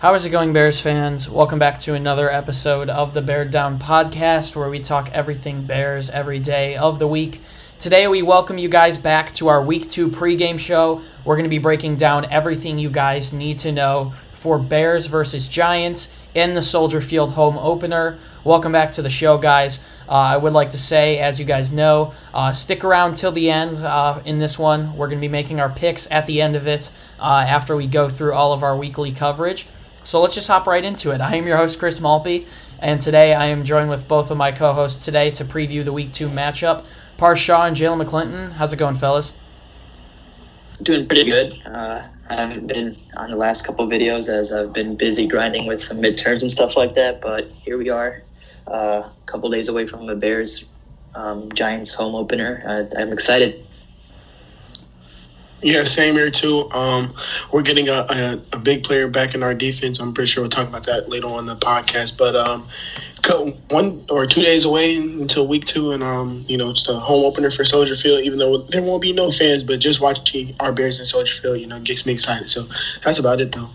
How is it going, Bears fans? Welcome back to another episode of the Bear Down Podcast, where we talk everything Bears every day of the week. Today, we welcome you guys back to our Week 2 pregame show. We're going to be breaking down everything you guys need to know for Bears versus Giants in the Soldier Field home opener. Welcome back to the show, guys. Uh, I would like to say, as you guys know, uh, stick around till the end uh, in this one. We're going to be making our picks at the end of it uh, after we go through all of our weekly coverage. So let's just hop right into it. I am your host, Chris Malpe, and today I am joined with both of my co hosts today to preview the Week 2 matchup. Parth Shaw and Jalen McClinton. How's it going, fellas? Doing pretty good. Uh, I haven't been on the last couple videos as I've been busy grinding with some midterms and stuff like that, but here we are, uh, a couple days away from the Bears um, Giants home opener. I'm excited. Yeah, same here too. Um, we're getting a, a, a, big player back in our defense. I'm pretty sure we'll talk about that later on the podcast. But um, one or two days away until week two, and um, you know, it's the home opener for Soldier Field. Even though there won't be no fans, but just watching our Bears in Soldier Field, you know, gets me excited. So that's about it, though.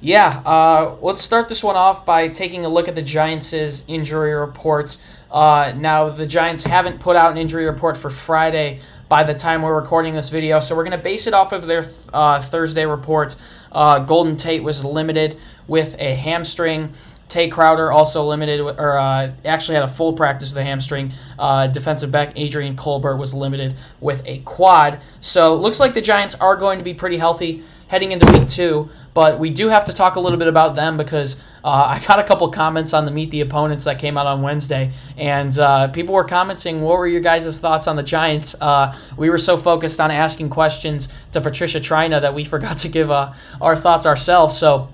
Yeah, uh, let's start this one off by taking a look at the Giants' injury reports. Uh, now, the Giants haven't put out an injury report for Friday by the time we're recording this video. So we're going to base it off of their uh, Thursday report. Uh, Golden Tate was limited with a hamstring. Tae Crowder also limited, or uh, actually had a full practice with a hamstring. Uh, defensive back Adrian Colbert was limited with a quad. So looks like the Giants are going to be pretty healthy heading into week two. But we do have to talk a little bit about them because uh, I got a couple comments on the Meet the Opponents that came out on Wednesday, and uh, people were commenting, what were your guys' thoughts on the Giants? Uh, we were so focused on asking questions to Patricia Trina that we forgot to give uh, our thoughts ourselves. So,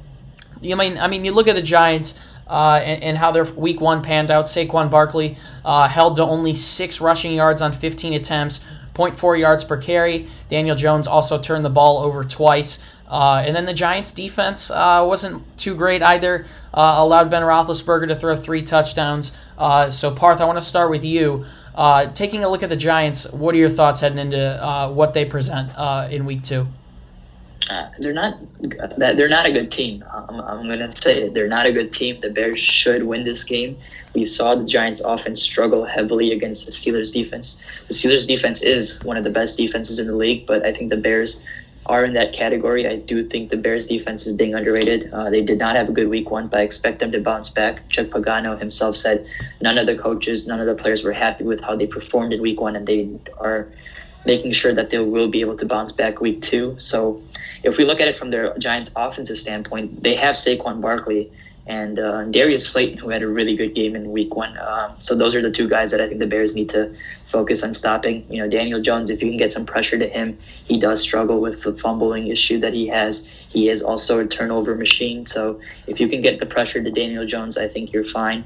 you mean, I mean, you look at the Giants. Uh, and, and, how their week one panned out. Saquon Barkley uh, held to only six rushing yards on 15 attempts, 0.4 yards per carry. Daniel Jones also turned the ball over twice. Uh, and then the Giants' defense uh, wasn't too great either. Uh, allowed Ben Roethlisberger to throw three touchdowns. Uh, so, Parth, I want to start with you. Uh, taking a look at the Giants, what are your thoughts heading into uh, what they present in Week Two? They're not. They're not a good team. I'm, I'm to say it. They're not a good team. The Bears should win this game. We saw the Giants offense struggle heavily against the Steelers defense. The Steelers defense is one of the best defenses in the league, but I think the Bears are in that category. I do think the Bears defense is being underrated. Uh, they did not have a good week one, but I expect them to bounce back. Chuck Pagano himself said none of the coaches, none of the players were happy with how they performed in week one, and they are making sure that they will be able to bounce back week two. So if we look at it from their Giants offensive standpoint, they have Saquon Barkley and uh, Darius Slayton, who had a really good game in Week One. Um, so those are the two guys that I think the Bears need to focus on stopping. You know, Daniel Jones, if you can get some pressure to him, he does struggle with the fumbling issue that he has. He is also a turnover machine. So if you can get the pressure to Daniel Jones, I think you're fine.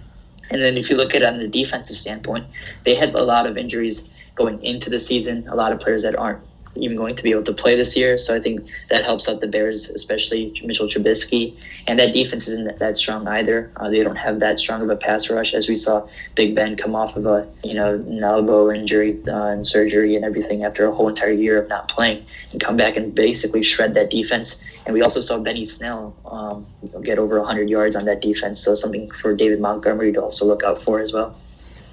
And then if you look at it on the defensive standpoint, they had a lot of injuries going into the season. A lot of players that aren't even going to be able to play this year. So I think that helps out the Bears, especially Mitchell Trubisky. And that defense isn't that strong either. Uh, they don't have that strong of a pass rush as we saw Big Ben come off of a you know an elbow injury uh, and surgery and everything after a whole entire year of not playing and come back and basically shred that defense. And we also saw Benny Snell um, get over 100 yards on that defense. So something for David Montgomery to also look out for as well.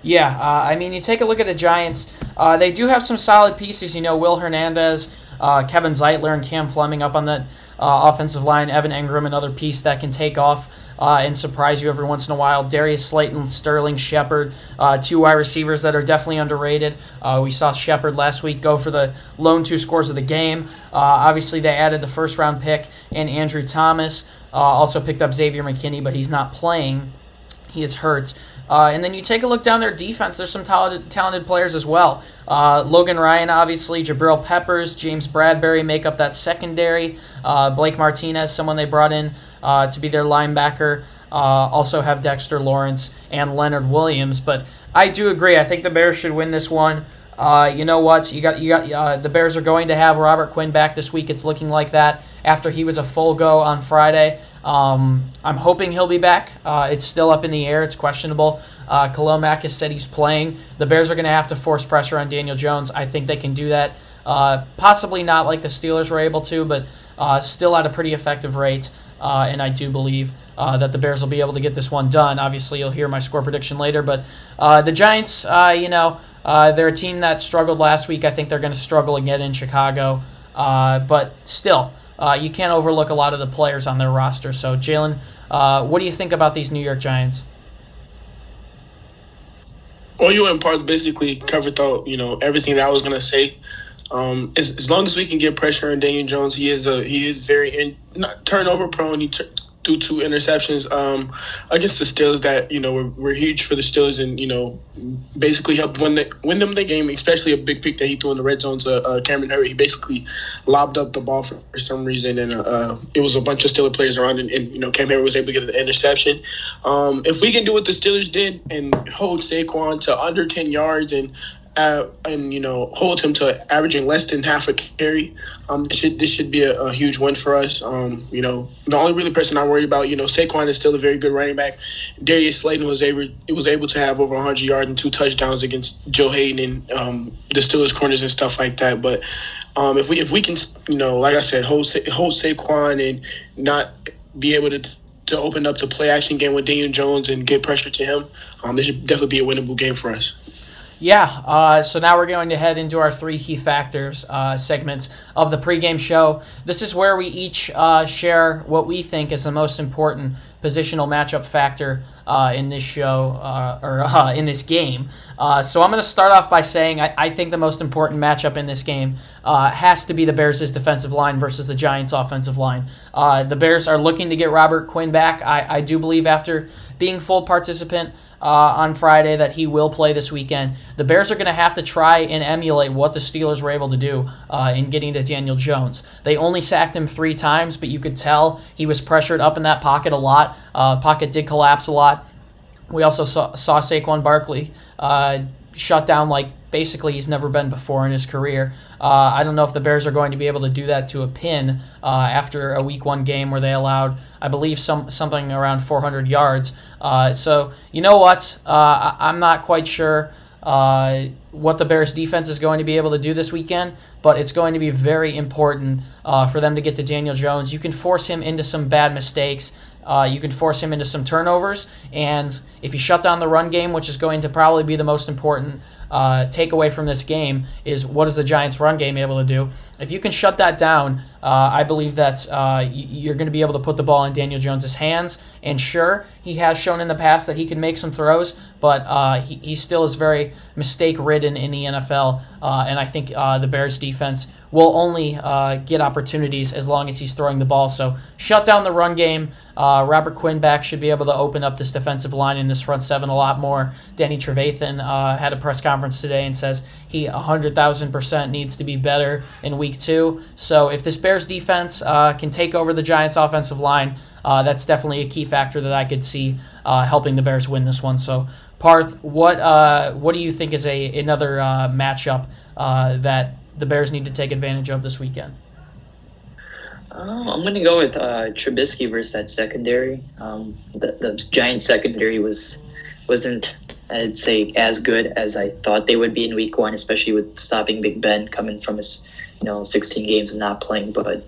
Yeah, uh, I mean, you take a look at the Giants. Uh, they do have some solid pieces. You know, Will Hernandez, uh, Kevin Zeitler, and Cam Fleming up on that uh, offensive line. Evan Engram, another piece that can take off uh, and surprise you every once in a while. Darius Slayton, Sterling Shepard, uh, two wide receivers that are definitely underrated. we saw Shepard last week go for the lone two scores of the game. obviously, they added the first round pick and Andrew Thomas. also picked up Xavier McKinney, but he's not playing. He is hurt. Uh, and then you take a look down their defense. There's some talented, talented players as well. Uh, Logan Ryan, obviously, Jabril Peppers, James Bradberry make up that secondary. Uh, Blake Martinez, someone they brought in uh, to be their linebacker. Uh, also have Dexter Lawrence and Leonard Williams. But I do agree. I think the Bears should win this one. Uh, you know what? You got you got the Bears are going to have Robert Quinn back this week. It's looking like that after he was a full go on Friday. Um, I'm hoping he'll be back. Uh, it's still up in the air. It's questionable. Uh, has said he's playing. The Bears are going to have to force pressure on Daniel Jones. I think they can do that. Uh, possibly not like the Steelers were able to, but uh, still at a pretty effective rate. uh, and I do believe uh, that the Bears will be able to get this one done. Obviously, you'll hear my score prediction later, but uh, the Giants, you know, they're a team that struggled last week. I think they're going to struggle again in Chicago, but still, you can't overlook a lot of the players on their roster. So, Jalen, what do you think about these New York Giants? Well, you and Parth basically covered out, you know, everything that I was gonna say. Um, as, as long as we can get pressure on Daniel Jones, he is a he is very in, not turnover prone. He threw two interceptions um, against the Steelers that you know were, were huge for the Steelers and you know basically helped win the, win them the game. Especially a big pick that he threw in the red zone to uh, Cameron Heyward. He basically lobbed up the ball for, for some reason, and uh, it was a bunch of Steelers players around, and, and you know Cam Heyward was able to get the interception. Um, if we can do what the Steelers did and hold Saquon to under ten yards and uh, and you know hold him to averaging less than half a carry. Um, this should this should be a, a huge win for us. Um, you know, the only really person I'm worried about, you know, Saquon is still a very good running back. Darius Slayton was able was able to have over 100 yards and two touchdowns against Joe Haden and um, the Steelers corners and stuff like that. But um, if we if we can, you know, like I said, hold hold Saquon and not be able to to open up the play action game with Daniel Jones and get pressure to him, um, this should definitely be a winnable game for us. Yeah, uh, so now we're going to head into our three key factors uh, segments of the pregame show. This is where we each uh, share what we think is the most important positional matchup factor uh, in this show uh, or uh, in this game. so I'm going to start off by saying I, I, think the most important matchup in this game has to be the Bears' defensive line versus the Giants' offensive line. the Bears are looking to get Robert Quinn back. I, I do believe after being full participant uh, on Friday that he will play this weekend. The Bears are going to have to try and emulate what the Steelers were able to do uh, in getting to Daniel Jones. They only sacked him three times, but you could tell he was pressured up in that pocket a lot. Uh, pocket did collapse a lot. We also saw, saw Saquon Barkley uh, shut down like basically he's never been before in his career. Uh, I don't know if the Bears are going to be able to do that to a pin uh, after a Week One game where they allowed, I believe, some something around 400 yards. Uh, so you know what? Uh, I, am not quite sure uh, what the Bears defense is going to be able to do this weekend, but it's going to be very important uh, for them to get to Daniel Jones. You can force him into some bad mistakes. You can force him into some turnovers, and if you shut down the run game, which is going to probably be the most important uh, takeaway from this game is what is the Giants' run game able to do? If you can shut that down, uh, I believe that uh, you're going to be able to put the ball in Daniel Jones's hands. And sure, he has shown in the past that he can make some throws, but uh, he, he still is very mistake ridden in the NFL. Uh, and I think uh, the Bears' defense will only get opportunities as long as he's throwing the ball. So shut down the run game. Robert Quinn back should be able to open up this defensive line in this front seven a lot more. Danny Trevathan had a press conference today and says he 100,000% needs to be better in week two. So if this Bears defense uh, can take over the Giants' offensive line, uh, that's definitely a key factor that I could see uh, helping the Bears win this one. So, Parth, what uh, what do you think is a another uh, matchup uh, that the Bears need to take advantage of this weekend? I'm going to go with Trubisky versus that secondary. Um, the, the Giants secondary was wasn't I'd say as good as I thought they would be in week one, especially with stopping Big Ben coming from his you know 16 games of not playing. But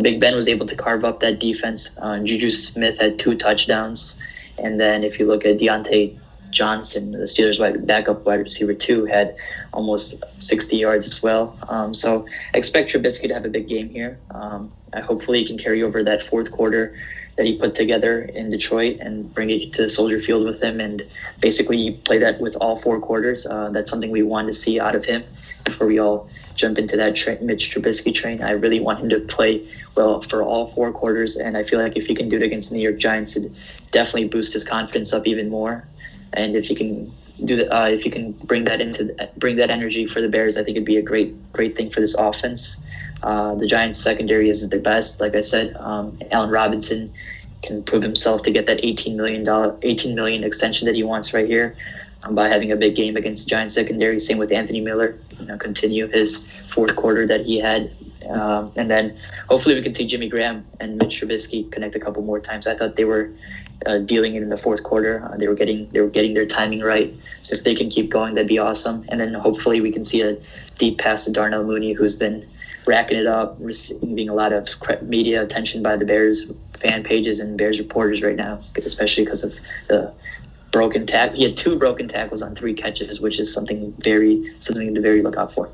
Big Ben was able to carve up that defense. Uh, Juju Smith had two touchdowns, and then if you look at Diontae Johnson, the Steelers' wide backup wide receiver two, had almost 60 yards as well. Um, so expect Trubisky to have a big game here. Um, hopefully he can carry over that fourth quarter that he put together in Detroit and bring it to Soldier Field with him and basically play that with all four quarters. Uh, that's something we want to see out of him before we all jump into that tra- Mitch Trubisky train. I really want him to play well for all four quarters, and I feel like if he can do it against the New York Giants, it definitely boost his confidence up even more. And if he can do that, uh, if you can bring that into bring that energy for the Bears, I think it'd be a great great thing for this offense. Uh, the Giants' secondary isn't the best, like I said. Um, Allen Robinson can prove himself to get that 18 million dollar 18 million extension that he wants right here um, by having a big game against the Giants secondary. Same with Anthony Miller, you know, continue his fourth quarter that he had, um, and then hopefully we can see Jimmy Graham and Mitch Trubisky connect a couple more times. I thought they were uh, dealing it in the fourth quarter. Uh, they were getting they were getting their timing right. So if they can keep going, that'd be awesome. And then hopefully we can see a deep pass to Darnell Mooney, who's been racking it up, receiving a lot of media attention by the Bears fan pages and Bears reporters right now, especially because of the broken tackle. He had two broken tackles on three catches, which is something very something to very look out for.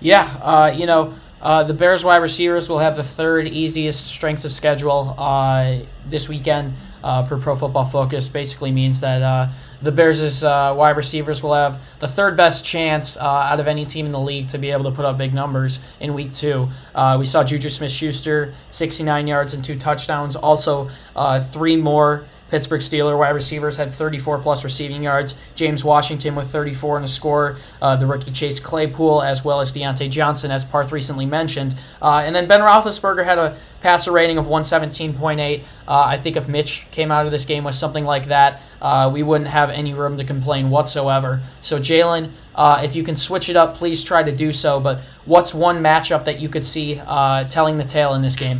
Yeah, uh, you know. Uh, the Bears wide receivers will have the third easiest strengths of schedule uh, this weekend uh, per Pro Football Focus. Basically means that uh, the Bears' uh, wide receivers will have the third best chance uh, out of any team in the league to be able to put up big numbers in week two. We saw Juju Smith Schuster, 69 yards and two touchdowns. Also, three more Pittsburgh Steeler wide receivers had 34 plus receiving yards. James Washington with 34 and a score. Uh, the rookie Chase Claypool, as well as Diontae Johnson, as Parth recently mentioned. Uh, and then Ben Roethlisberger had a passer rating of 117.8. Uh, I think if Mitch came out of this game with something like that, uh, we wouldn't have any room to complain whatsoever. So, Jalen, uh, if you can switch it up, please try to do so. But what's one matchup that you could see telling the tale in this game?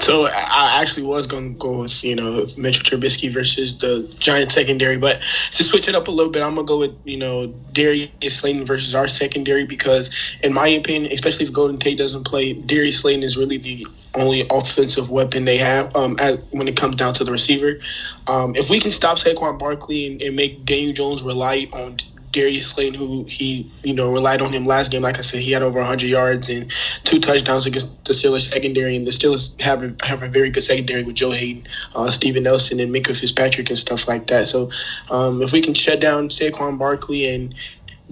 So I actually was going to go with you know Mitchell Trubisky versus the Giant secondary, but to switch it up a little bit, I'm gonna go with you know Darius Slayton versus our secondary because, in my opinion, especially if Golden Tate doesn't play, Darius Slayton is really the only offensive weapon they have um, at, when it comes down to the receiver. Um, if we can stop Saquon Barkley and, and make Daniel Jones rely on Darius Slayton, who he you know relied on him last game. Like I said, he had over 100 yards and two touchdowns against the Steelers secondary, and the Steelers have a, have a very good secondary with Joe Haden, uh, Steven Nelson, and Minkah Fitzpatrick and stuff like that. So um, if we can shut down Saquon Barkley and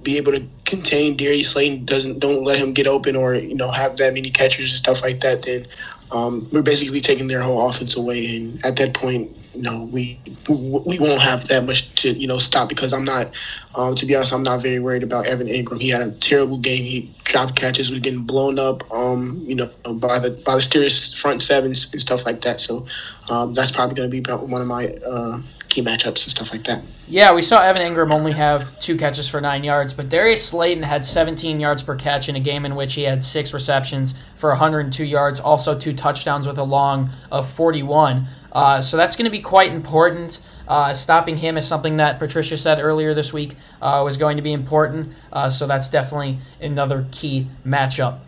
be able to contain Darius Slayton, doesn't don't let him get open or you know have that many catchers and stuff like that, then um, we're basically taking their whole offense away. And at that point, you know, we we won't have that much to you know stop because I'm not, um, to be honest, I'm not very worried about Evan Engram. He had a terrible game. He dropped catches, was getting blown up, um, you know, by the by the Steelers front sevens and stuff like that. So um, that's probably going to be one of my uh, key matchups and stuff like that. Yeah, we saw Evan Engram only have two catches for nine yards, but Darius Slayton had 17 yards per catch in a game in which he had six receptions for 102 yards, also two touchdowns with a long of 41. Uh, so that's going to be quite important. Uh, stopping him is something that Patricia said earlier this week uh, was going to be important. Uh, so that's definitely another key matchup.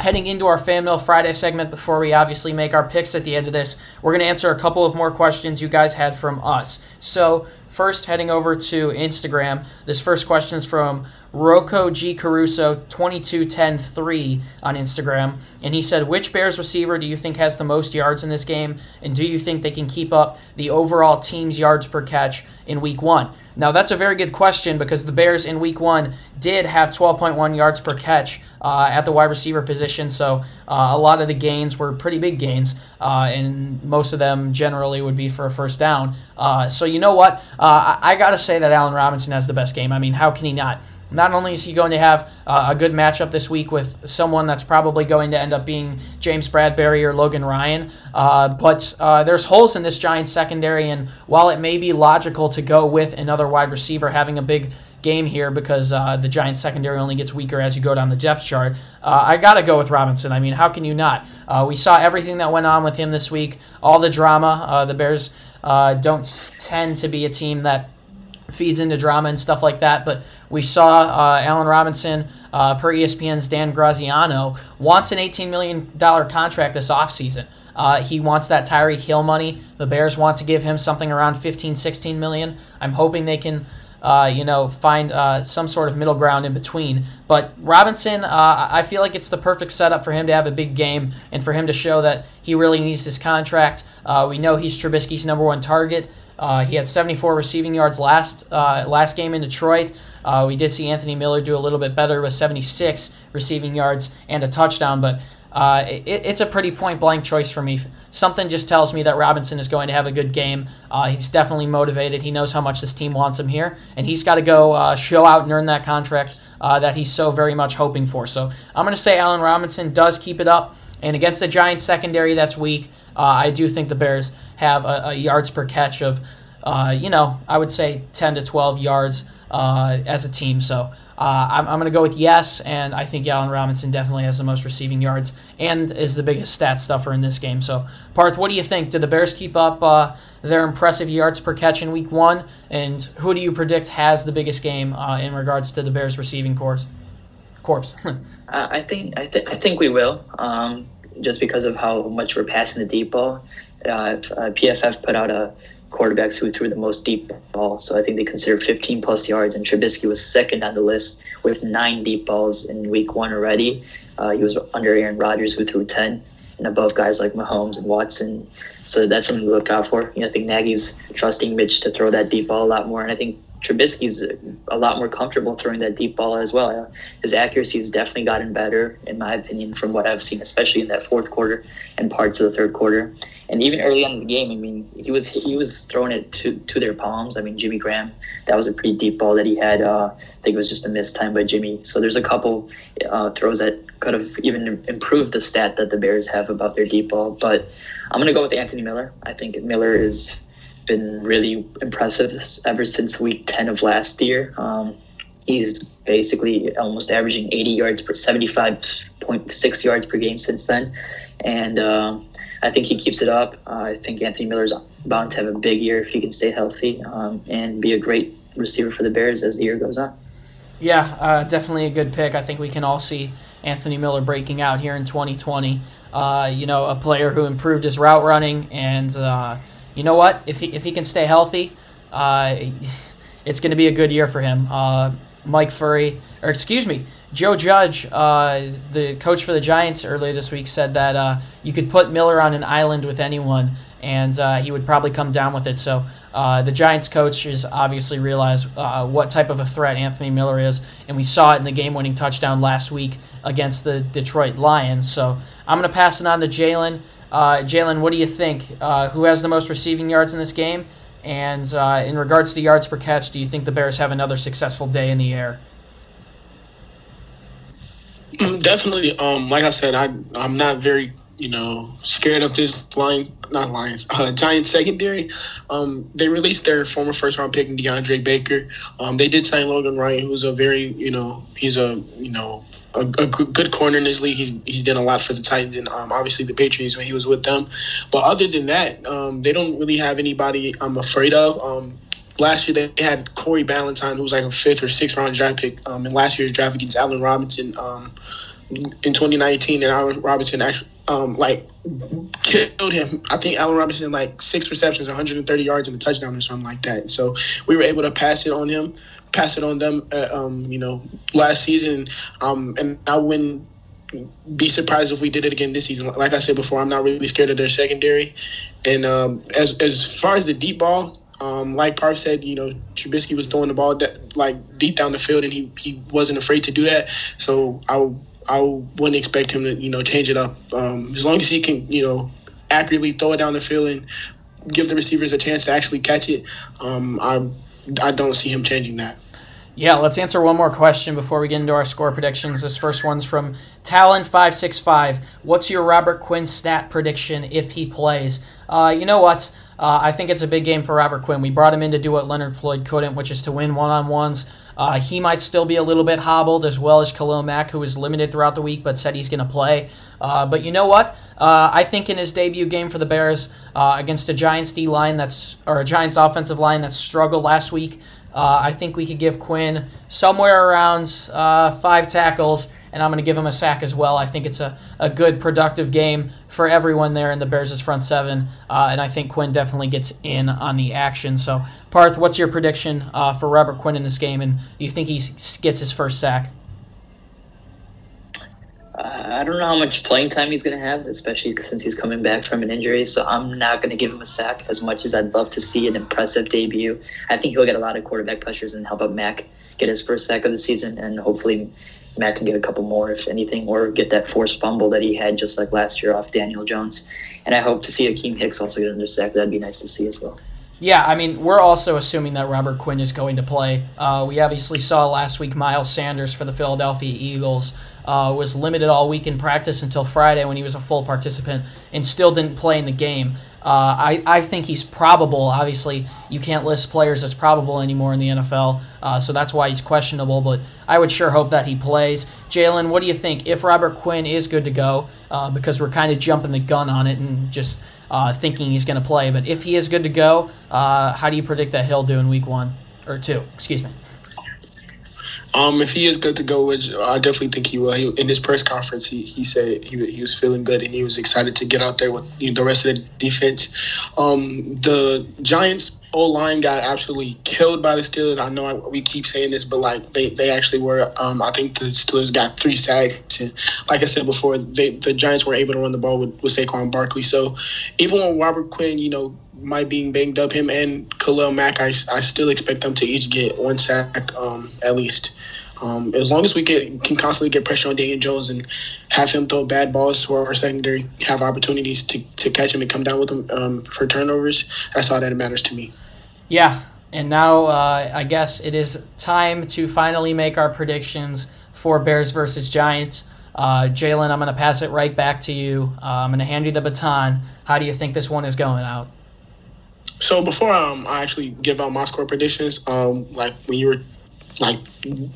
Heading into our Fan Mail Friday segment, before we obviously make our picks at the end of this, we're going to answer a couple of more questions you guys had from us. So, first, heading over to Instagram, this first question is from Rocco G. Caruso 22103 on Instagram. And he said, Which Bears receiver do you think has the most yards in this game? And do you think they can keep up the overall team's yards per catch in week one? Now, that's a very good question because the Bears in week one did have 12.1 yards per catch uh, at the wide receiver position. So uh, a lot of the gains were pretty big gains, uh, and most of them generally would be for a first down. Uh, so you know what? Uh, I, I got to say that Allen Robinson has the best game. I mean, how can he not? Not only is he going to have uh, a good matchup this week with someone that's probably going to end up being James Bradberry or Logan Ryan, uh, but uh, there's holes in this Giants secondary, and while it may be logical to go with another wide receiver having a big game here because uh, the Giants secondary only gets weaker as you go down the depth chart. Uh, I got to go with Robinson. I mean, how can you not? Uh, we saw everything that went on with him this week, all the drama. The Bears don't tend to be a team that feeds into drama and stuff like that, but we saw uh, Allen Robinson. per ESPN's Dan Graziano, wants an $18 million contract this offseason. Uh, he wants that Tyreek Hill money. The Bears want to give him something around 15, 16 million. I'm hoping they can uh, you know, find uh, some sort of middle ground in between. But Robinson, uh, I feel like it's the perfect setup for him to have a big game and for him to show that he really needs his contract. Uh, we know he's Trubisky's number one target. Uh, he had 74 receiving yards last uh, last game in Detroit. we did see Anthony Miller do a little bit better with 76 receiving yards and a touchdown, but uh, it, it's a pretty point blank choice for me. Something just tells me that Robinson is going to have a good game. Uh, he's definitely motivated. He knows how much this team wants him here, and he's got to go uh, show out and earn that contract uh, that he's so very much hoping for. So I'm going to say Allen Robinson does keep it up. And against the Giants secondary that's weak, uh, I do think the Bears have a, a yards per catch of, uh, you know, I would say 10 to 12 yards as a team. So uh, I'm, I'm going to go with yes, and I think Allen Robinson definitely has the most receiving yards and is the biggest stat stuffer in this game. So, Parth, what do you think? Did the Bears keep up uh, their impressive yards per catch in week one? And who do you predict has the biggest game uh, in regards to the Bears receiving corps? corpse. uh, I think I, th- I think we will, um, just because of how much we're passing the deep ball. Uh, PFF put out a quarterbacks who threw the most deep ball. So I think they consider 15 plus yards, and Trubisky was second on the list with nine deep balls in week one already. Uh, he was under Aaron Rodgers, who threw 10, and above guys like Mahomes and Watson. So that's something to look out for. You know, I think Nagy's trusting Mitch to throw that deep ball a lot more, and I think Trubisky's a lot more comfortable throwing that deep ball as well. His accuracy has definitely gotten better, in my opinion, from what I've seen, especially in that fourth quarter and parts of the third quarter. And even early on in the game, I mean, he was he was throwing it to, to their palms. I mean, Jimmy Graham, that was a pretty deep ball that he had. Uh, I think it was just a missed time by Jimmy. So there's a couple uh, throws that could have even improved the stat that the Bears have about their deep ball. But I'm to go with Anthony Miller. I think Miller is been really impressive ever since week 10 of last year. Um, he's basically almost averaging 80 yards per 75.6 yards per game since then. And uh, I think he keeps it up. Uh, I think Anthony Miller's bound to have a big year if he can stay healthy um, and be a great receiver for the Bears as the year goes on. Yeah, uh, definitely a good pick. I think we can all see Anthony Miller breaking out here in 2020. Uh, you know, a player who improved his route running and uh, you know what? If he if he can stay healthy, uh, it's going to be a good year for him. Uh, Mike Furrey, or excuse me, Joe Judge, uh, the coach for the Giants earlier this week, said that uh, you could put Miller on an island with anyone, and uh, he would probably come down with it. So. Uh, the Giants coaches obviously realize what type of a threat Anthony Miller is, and we saw it in the game-winning touchdown last week against the Detroit Lions. So I'm going to pass it on to Jalen. Uh, Jalen, what do you think? Uh, who has the most receiving yards in this game? And uh, in regards to yards per catch, do you think the Bears have another successful day in the air? Mm, definitely. Um, like I said, I I'm not very you know scared of this Lions, not Lions, uh, Giants secondary. Um, they released their former first round pick DeAndre Baker. Um, they did sign Logan Ryan, who's a very you know he's a you know a, a, good corner in this league. He's he's done a lot for the Titans and um, obviously the Patriots when he was with them. But other than that, um, they don't really have anybody I'm afraid of. Um, last year they had Corey Ballentine, who was like a fifth or sixth round draft pick um, in last year's draft against Allen Robinson um, in 2019, and Allen Robinson actually um, like killed him. I think Allen Robinson like six receptions, 130 yards, and a touchdown or something like that. So we were able to pass it on him pass it on them, uh, um, you know, last season. Um, and I wouldn't be surprised if we did it again this season. Like I said before, I'm not really scared of their secondary. And um, as as far as the deep ball, um, like Parth said, you know, Trubisky was throwing the ball like deep down the field, and he, he wasn't afraid to do that. So I I wouldn't expect him to you know change it up. Um, as long as he can you know accurately throw it down the field and give the receivers a chance to actually catch it, um, I I don't see him changing that. Yeah, let's answer one more question before we get into our score predictions. This first one's from Talon565. What's your Robert Quinn stat prediction if he plays? Uh, you know what? Uh, I think it's a big game for Robert Quinn. We brought him in to do what Leonard Floyd couldn't, which is to win one on ones. Uh, he might still be a little bit hobbled, as well as Khalil Mack, who was limited throughout the week but said he's going to play. Uh, but you know what? Uh, I think in his debut game for the Bears uh, against a Giants D line that's or a Giants offensive line that struggled last week, uh, I think we could give Quinn somewhere around uh, five tackles, and I'm going to give him a sack as well. I think it's a, a good, productive game for everyone there in the Bears' front seven, uh, and I think Quinn definitely gets in on the action. So, Parth, what's your prediction uh, for Robert Quinn in this game, and do you think he gets his first sack? I don't know how much playing time he's going to have, especially since he's coming back from an injury. So I'm not going to give him a sack as much as I'd love to see an impressive debut. I think he'll get a lot of quarterback pressures and help out Mack get his first sack of the season, and hopefully Mack can get a couple more, if anything, or get that forced fumble that he had just like last year off Daniel Jones. And I hope to see Akiem Hicks also get another sack. That'd be nice to see as well. Yeah, I mean, we're also assuming that Robert Quinn is going to play. Uh, we obviously saw last week Miles Sanders for the Philadelphia Eagles uh, was limited all week in practice until Friday when he was a full participant and still didn't play in the game. Uh, I, I think he's probable. Obviously, you can't list players as probable anymore in the NFL, uh, so that's why he's questionable. But I would sure hope that he plays. Jalen, what do you think? If Robert Quinn is good to go, uh, because we're kind of jumping the gun on it and just uh, thinking he's going to play, but if he is good to go, uh, how do you predict that he'll do in week one or two? Excuse me. Um, if he is good to go, which I definitely think he will. He, in his press conference, he, he said he, he was feeling good and he was excited to get out there with you know, the rest of the defense. Um, the Giants O line got absolutely killed by the Steelers. I know I, we keep saying this, but like they, they actually were. Um, I think the Steelers got three sacks, and like I said before, they, the Giants were able to run the ball with, with Saquon Barkley. So even when Robert Quinn, you know, might being banged up, him and Khalil Mack, I, I still expect them to each get one sack um, at least. Um, as long as we get can constantly get pressure on Daniel Jones and have him throw bad balls to our secondary, have opportunities to, to catch him and come down with him um, for turnovers, that's all that matters to me. Yeah, and now uh, I guess it is time to finally make our predictions for Bears versus Giants. Uh, Jalen, I'm going to pass it right back to you. Uh, I'm going to hand you the baton. How do you think this one is going out? So before um, I actually give out my score predictions, um, like when you were like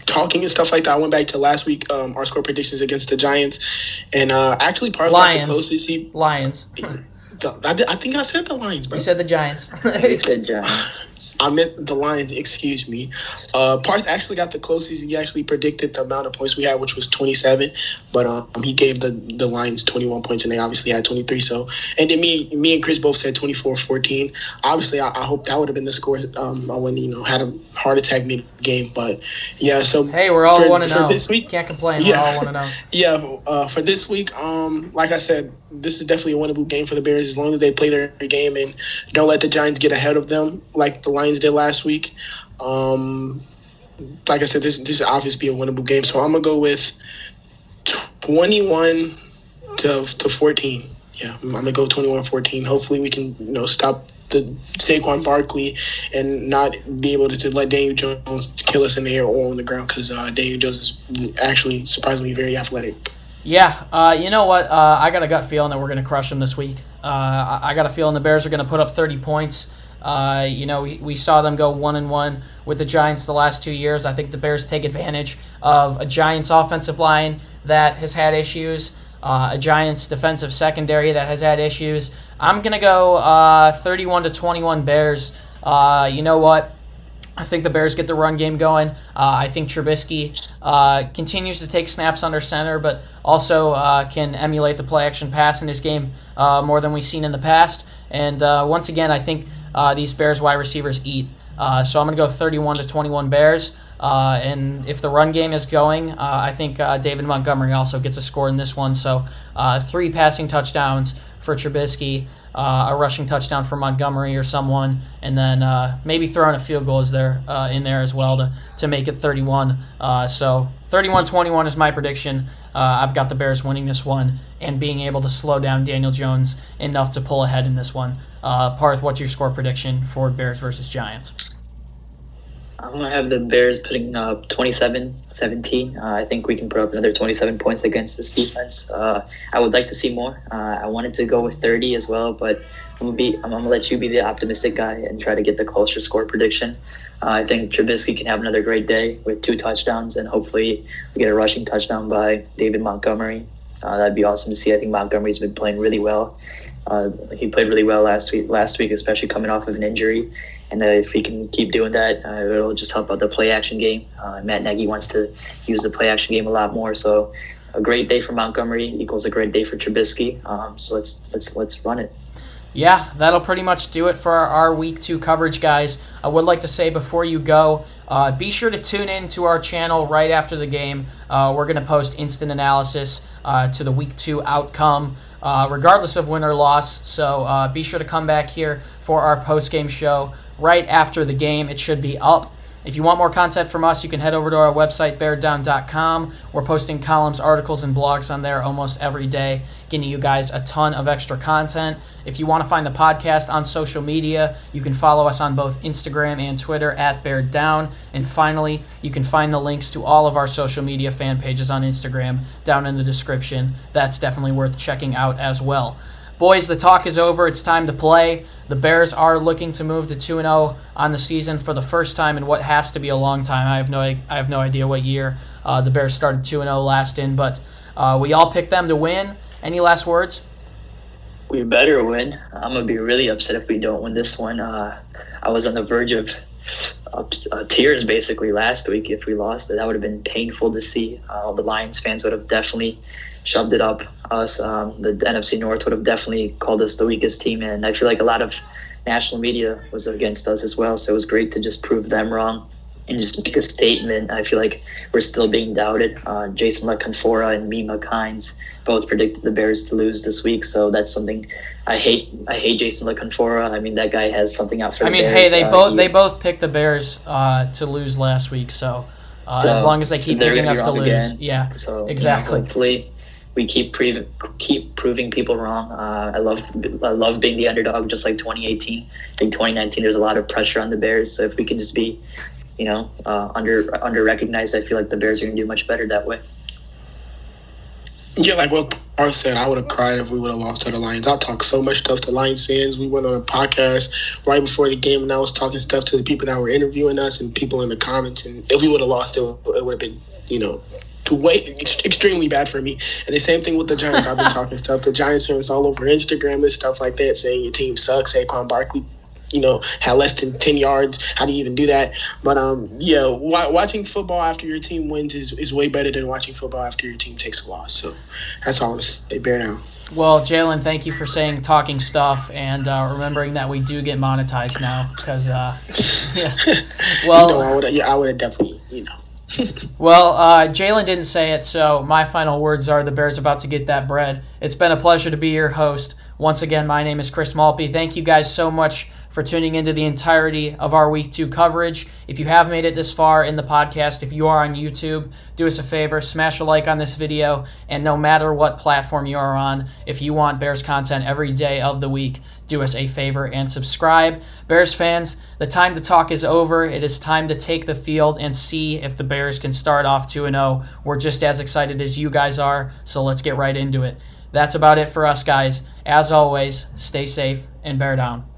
talking and stuff like that, I went back to last week um, our score predictions against the Giants, and uh, actually Parth got the closest. He Lions. The, I, I, think I said the Lions, bro. You said the Giants. you said Giants. I meant the Lions, excuse me. Uh, Parth actually got the closest. He actually predicted the amount of points we had, which was 27. But um, he gave the, the Lions 21 points, and they obviously had 23. So, and then me me and Chris both said 24-14. Obviously, I, I hope that would have been the score. Um, I wouldn't, you know, had a heart attack mid game. But yeah, so hey, we're all one to know. This week, can't complain. Yeah, we're all one to know. Yeah, uh, for this week, um, like I said, this is definitely a winnable game for the Bears as long as they play their game and don't let the Giants get ahead of them like the Lions did last week. Um, like I said, this this is obviously a winnable game, so I'm gonna go with 21 to to 14. Yeah, I'm gonna go 21-14. Hopefully, we can you know stop the Saquon Barkley and not be able to, to let Daniel Jones kill us in the air or on the ground because uh, Daniel Jones is actually surprisingly very athletic. Yeah, uh, you know what? Uh, I got a gut feeling that we're going to crush them this week. Uh, I got a feeling the Bears are going to put up 30 points. Uh, you know, we, we saw them go one and one with the Giants the last two years. I think the Bears take advantage of a Giants offensive line that has had issues, uh, a Giants defensive secondary that has had issues. I'm to go uh, 31 to 21 Bears. you know what? I think the Bears get the run game going. Uh, I think Trubisky uh, continues to take snaps under center, but also uh, can emulate the play action pass in his game uh, more than we've seen in the past. And uh, once again, I think uh, these Bears wide receivers eat. Uh, so I'm going to go 31 to 21 Bears. Uh, and if the run game is going, uh, I think David Montgomery also gets a score in this one. So three passing touchdowns for Trubisky uh, a rushing touchdown for Montgomery or someone, and then uh, maybe throwing a field goal is there uh, in there as well to, to make it 31. Uh, so 31-21 is my prediction. Uh, I've got the Bears winning this one and being able to slow down Daniel Jones enough to pull ahead in this one. Uh, Parth, what's your score prediction for Bears versus Giants? I'm going to have the Bears putting up 27 17. Uh, I think we can put up another 27 points against this defense. Uh, I would like to see more. Uh, I wanted to go with 30 as well, but I'm going to I'm going to let you be the optimistic guy and try to get the closer score prediction. Uh, I think Trubisky can have another great day with two touchdowns, and hopefully we get a rushing touchdown by David Montgomery. Uh, that'd be awesome to see. I think Montgomery's been playing really well. Uh, he played really well last week, last week, especially coming off of an injury. And uh, if we can keep doing that, uh, it'll just help out the play action game. Uh, Matt Nagy wants to use the play action game a lot more. So a great day for Montgomery equals a great day for Trubisky. Um, so let's let's let's run it. Yeah, that'll pretty much do it for our, week two coverage, guys. I would like to say before you go, uh, be sure to tune in to our channel right after the game. Uh, we're going to post instant analysis uh, to the week two outcome, uh, regardless of win or loss. So uh, be sure to come back here for our post game show right after the game. It should be up. If you want more content from us, you can head over to our website, beardown.com. We're posting columns, articles, and blogs on there almost every day, getting you guys a ton of extra content. If you want to find the podcast on social media, you can follow us on both Instagram and Twitter at Down. And finally, you can find the links to all of our social media fan pages on Instagram down in the description. That's definitely worth checking out as well. Boys, the talk is over. It's time to play. The Bears are looking to move to 2 0 on the season for the first time in what has to be a long time. I have no, I have no idea what year uh, the Bears started 2 0 last in, but uh, we all picked them to win. Any last words? We better win. I'm going to be really upset if we don't win this one. Uh, I was on the verge of uh, tears basically last week if we lost. That would have been painful to see. Uh, the Lions fans would have definitely shoved it up us. Um, the NFC North would have definitely called us the weakest team, and I feel like a lot of national media was against us as well. So it was great to just prove them wrong and just make a statement. I feel like we're still being doubted. Uh, Jason La Canfora and Mina Kimes both predicted the Bears to lose this week, so that's something I hate. I hate Jason La Canfora. I mean, that guy has something out for. I mean, Bears. hey, they uh, both he, they both picked the Bears uh, to lose last week, so, uh, so as long as they keep picking us to lose, again. yeah, so exactly. You know, hopefully, we keep pre- keep proving people wrong. Uh, I love I love being the underdog, just like 2018. I think 2019 there's a lot of pressure on the Bears, so if we can just be, you know, uh, under under recognized, I feel like the Bears are gonna do much better that way. Yeah, like what Parth said, I would have cried if we would have lost to the Lions. I talked so much stuff to Lions fans. We went on a podcast right before the game, and I was talking stuff to the people that were interviewing us and people in the comments. And if we would have lost, it, it would have been, you know, to way extremely bad for me. And the same thing with the Giants. I've been talking stuff to Giants fans all over Instagram and stuff like that, saying your team sucks. Saquon Barkley you know, had less than 10 yards. How do you even do that? But um, yeah, w- watching football after your team wins is, is way better than watching football after your team takes a loss. So that's all I want to say. Bear down. Well, Jalen, thank you for saying talking stuff and uh, remembering that we do get monetized now. Because, uh, yeah. Well, you know, I would yeah, I would have definitely, you know. well, uh, Jalen didn't say it, so my final words are the Bears about to get that bread. It's been a pleasure to be your host. Once again, my name is Chris Malpe. Thank you guys so much for tuning into the entirety of our week two coverage. If you have made it this far in the podcast, if you are on YouTube, do us a favor, smash a like on this video, and no matter what platform you are on, if you want Bears content every day of the week, do us a favor and subscribe. Bears fans, the time to talk is over. It is time to take the field and see if the Bears can start off 2 0. We're just as excited as you guys are, so let's get right into it. That's about it for us, guys. As always, stay safe and bear down.